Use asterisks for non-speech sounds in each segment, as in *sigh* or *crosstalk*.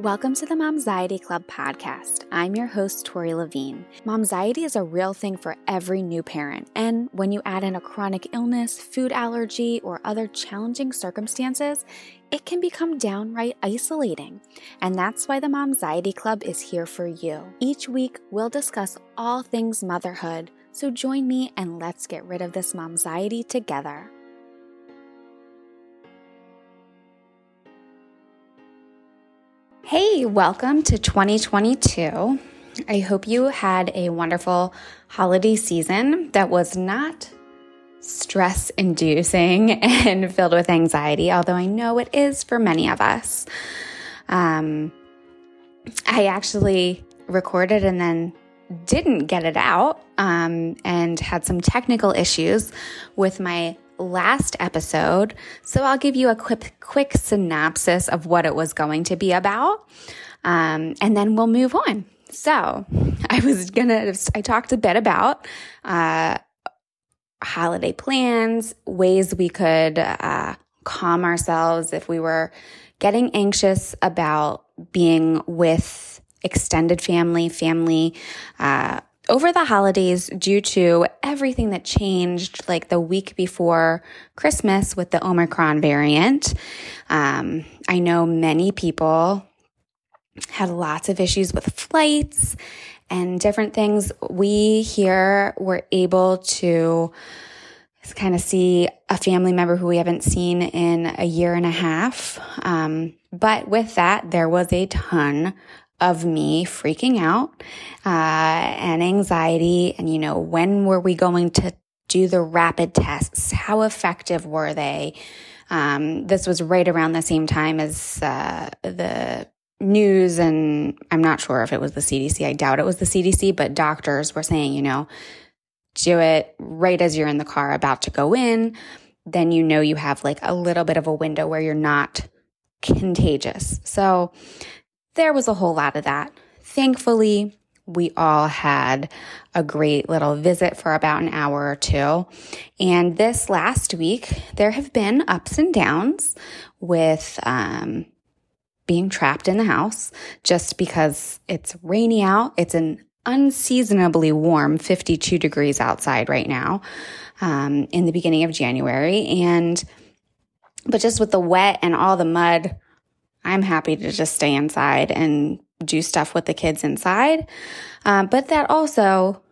Welcome to the Momxiety Club podcast. I'm your host, Tori Levine. Momxiety is a real thing for every new parent, and when you add in a chronic illness, food allergy, or other challenging circumstances, it can become downright isolating. And that's why the Momxiety Club is here for you. Each week, we'll discuss all things motherhood, so join me and let's get rid of this momxiety together. Hey, welcome to 2022. I hope you had a wonderful holiday season that was not stress inducing *laughs* and filled with anxiety, although I know it is for many of us. Um, I actually recorded and then didn't get it out um, and had some technical issues with my last episode. So I'll give you a quick, quick synopsis of what it was going to be about. Um, and then we'll move on. So *laughs* I was gonna, I talked a bit about, uh, holiday plans, ways we could, uh, calm ourselves if we were getting anxious about being with extended family, family, uh, over the holidays due to everything that changed like the week before Christmas with the Omicron variant. Um, I know many people had lots of issues with flights and different things. We here were able to kind of see a family member who we haven't seen in a year and a half. Um, but with that, there was a ton of me freaking out uh, and anxiety. And, you know, when were we going to do the rapid tests? How effective were they? Um, this was right around the same time as uh, the news, and I'm not sure if it was the CDC. I doubt it was the CDC, but doctors were saying, you know, do it right as you're in the car about to go in. Then you know you have like a little bit of a window where you're not contagious. So there was a whole lot of that. Thankfully, we all had a great little visit for about an hour or two. And this last week, there have been ups and downs with um, being trapped in the house just because it's rainy out. It's an unseasonably warm 52 degrees outside right now um, in the beginning of January. And, but just with the wet and all the mud, I'm happy to just stay inside and do stuff with the kids inside. Um, but that also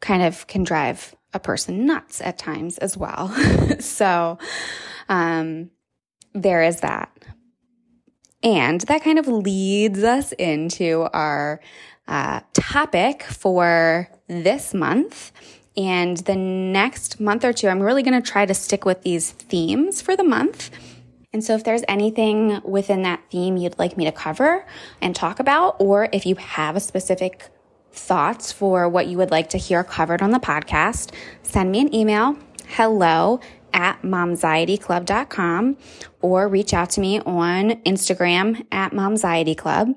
kind of can drive a person nuts at times as well. *laughs* so, um, there is that. And that kind of leads us into our uh, topic for this month. And the next month or two, I'm really going to try to stick with these themes for the month. And so if there's anything within that theme you'd like me to cover and talk about, or if you have a specific thoughts for what you would like to hear covered on the podcast, send me an email, hello at momxietyclub.com or reach out to me on Instagram at momxietyclub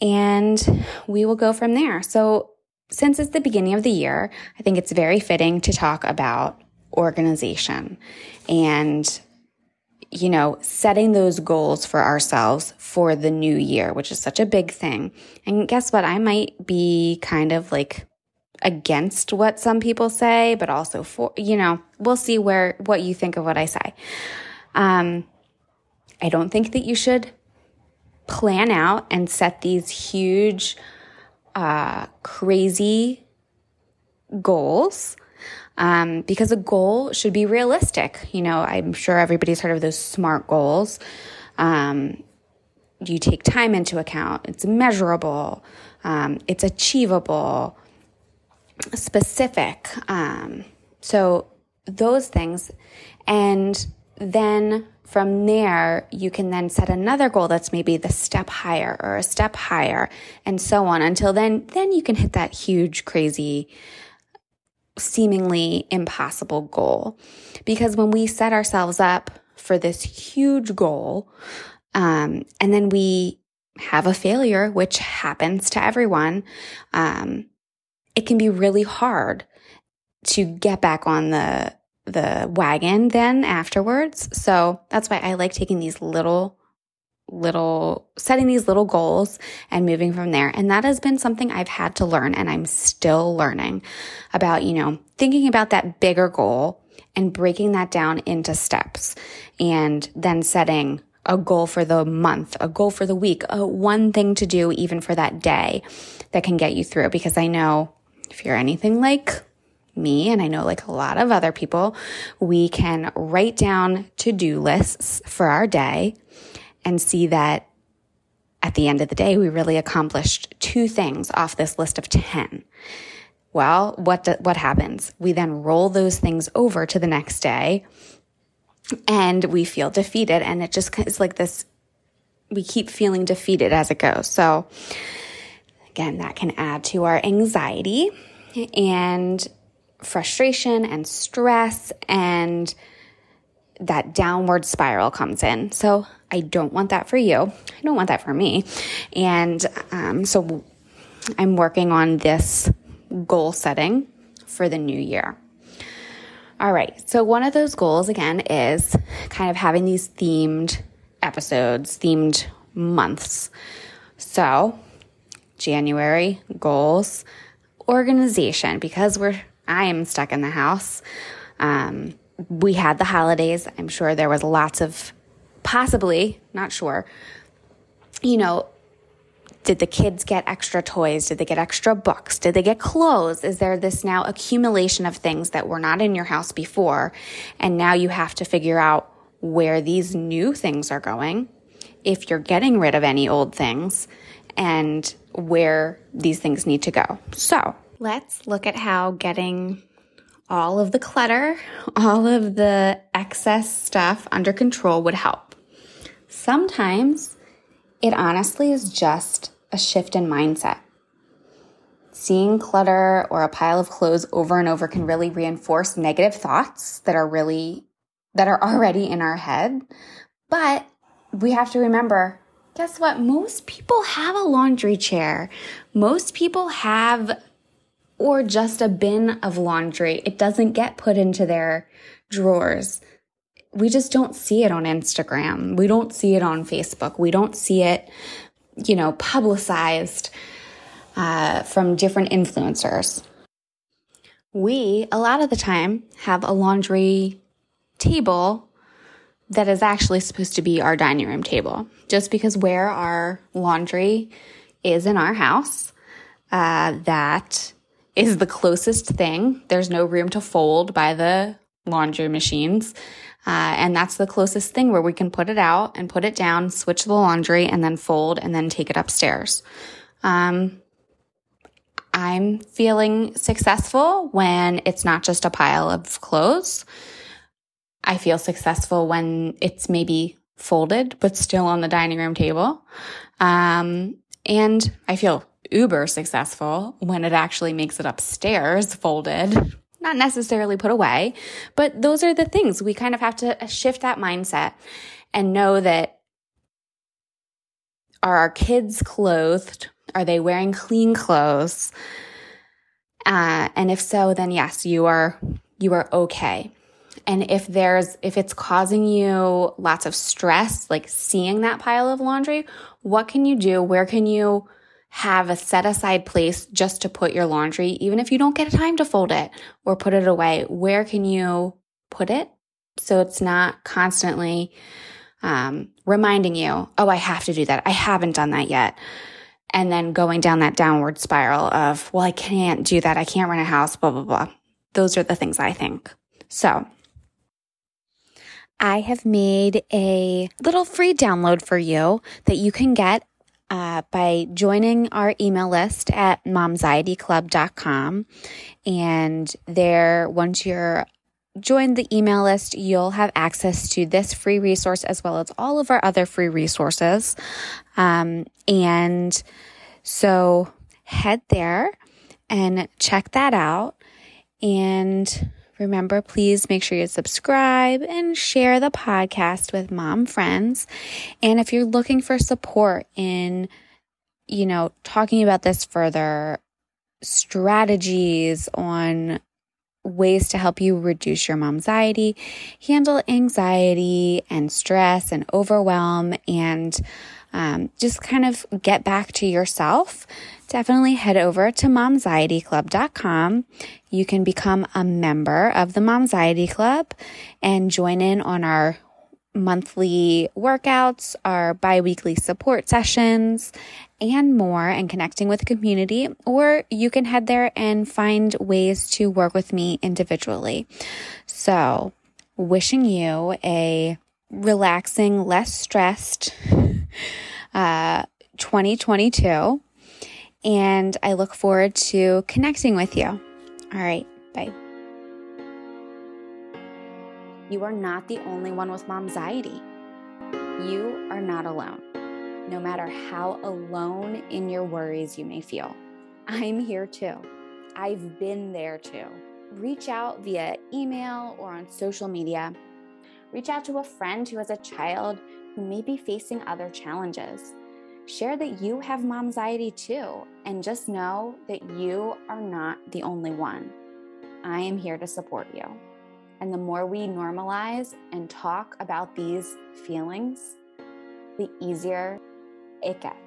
and we will go from there. So since it's the beginning of the year, I think it's very fitting to talk about organization and you know, setting those goals for ourselves for the new year, which is such a big thing. And guess what? I might be kind of like against what some people say, but also for, you know, we'll see where, what you think of what I say. Um, I don't think that you should plan out and set these huge, uh, crazy goals um, because a goal should be realistic. You know, I'm sure everybody's heard of those SMART goals. Um, you take time into account, it's measurable, um, it's achievable, specific. Um, so, those things. And then from there, you can then set another goal that's maybe the step higher or a step higher and so on until then, then you can hit that huge, crazy, seemingly impossible goal. Because when we set ourselves up for this huge goal, um, and then we have a failure, which happens to everyone, um, it can be really hard to get back on the the wagon then afterwards. So that's why I like taking these little little, setting these little goals and moving from there. And that has been something I've had to learn and I'm still learning about, you know, thinking about that bigger goal and breaking that down into steps and then setting a goal for the month, a goal for the week, a one thing to do even for that day that can get you through. Because I know if you're anything like me, and I know like a lot of other people, we can write down to do lists for our day and see that at the end of the day, we really accomplished two things off this list of 10. Well, what, do, what happens? We then roll those things over to the next day and we feel defeated. And it just is like this, we keep feeling defeated as it goes. So again, that can add to our anxiety and frustration and stress and that downward spiral comes in. So I don't want that for you. I don't want that for me. And um, so I'm working on this goal setting for the new year. All right. So one of those goals again is kind of having these themed episodes, themed months. So January goals, organization, because we're, I am stuck in the house. Um, we had the holidays. I'm sure there was lots of possibly, not sure, you know, did the kids get extra toys? Did they get extra books? Did they get clothes? Is there this now accumulation of things that were not in your house before? And now you have to figure out where these new things are going, if you're getting rid of any old things, and where these things need to go. So let's look at how getting all of the clutter, *laughs* all of the excess stuff under control would help. Sometimes it honestly is just a shift in mindset. Seeing clutter or a pile of clothes over and over can really reinforce negative thoughts that are really, that are already in our head. But we have to remember guess what? Most people have a laundry chair. Most people have, or just a bin of laundry. It doesn't get put into their drawers. We just don't see it on Instagram. We don't see it on Facebook. We don't see it you know, publicized uh, from different influencers. We, a lot of the time, have a laundry table that is actually supposed to be our dining room table, just because where our laundry is in our house, uh, that is the closest thing. There's no room to fold by the laundry machines. Uh, and that's the closest thing where we can put it out and put it down, switch the laundry, and then fold and then take it upstairs. Um, I'm feeling successful when it's not just a pile of clothes. I feel successful when it's maybe folded, but still on the dining room table. Um, and I feel uber successful when it actually makes it upstairs folded not necessarily put away, but those are the things we kind of have to shift that mindset and know that are our kids clothed? Are they wearing clean clothes? Uh, and if so, then yes, you are you are okay. And if there's if it's causing you lots of stress, like seeing that pile of laundry, what can you do? Where can you have a set aside place just to put your laundry, even if you don't get time to fold it or put it away. Where can you put it so it's not constantly um, reminding you, oh, I have to do that. I haven't done that yet. And then going down that downward spiral of, well, I can't do that. I can't run a house, blah, blah, blah. Those are the things I think. So I have made a little free download for you that you can get uh, by joining our email list at momxietyclub.com. And there, once you're joined the email list, you'll have access to this free resource as well as all of our other free resources. Um, and so head there and check that out. And Remember, please make sure you subscribe and share the podcast with mom friends. And if you're looking for support in, you know, talking about this further, strategies on ways to help you reduce your momxiety, handle anxiety and stress and overwhelm, and um, just kind of get back to yourself, definitely head over to momxietyclub.com. You can become a member of the Momxiety Club and join in on our monthly workouts, our bi-weekly support sessions, and more and connecting with the community, or you can head there and find ways to work with me individually. So, wishing you a relaxing, less stressed *laughs* uh, 2022. And I look forward to connecting with you. All right, bye. You are not the only one with momxiety. You are not alone no matter how alone in your worries you may feel. I'm here too. I've been there too. Reach out via email or on social media. Reach out to a friend who has a child who may be facing other challenges. Share that you have mom anxiety too, and just know that you are not the only one. I am here to support you. And the more we normalize and talk about these feelings, the easier it gets.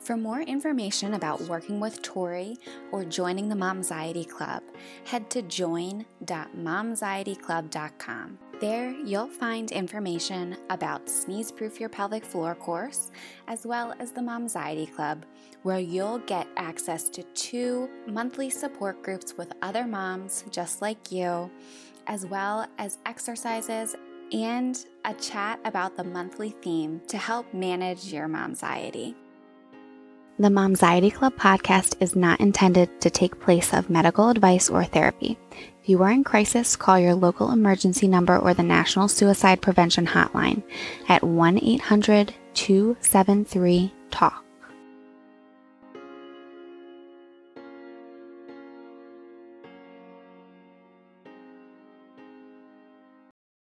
For more information about working with Tori or joining the Momxiety Club, head to join.momxietyclub.com. There, you'll find information about Sneeze Proof Your Pelvic Floor course, as well as the Momxiety Club, where you'll get access to two monthly support groups with other moms just like you, as well as exercises and a chat about the monthly theme to help manage your momxiety. The Momxiety Club podcast is not intended to take place of medical advice or therapy. If you are in crisis, call your local emergency number or the National Suicide Prevention Hotline at 1 800 273 TALK.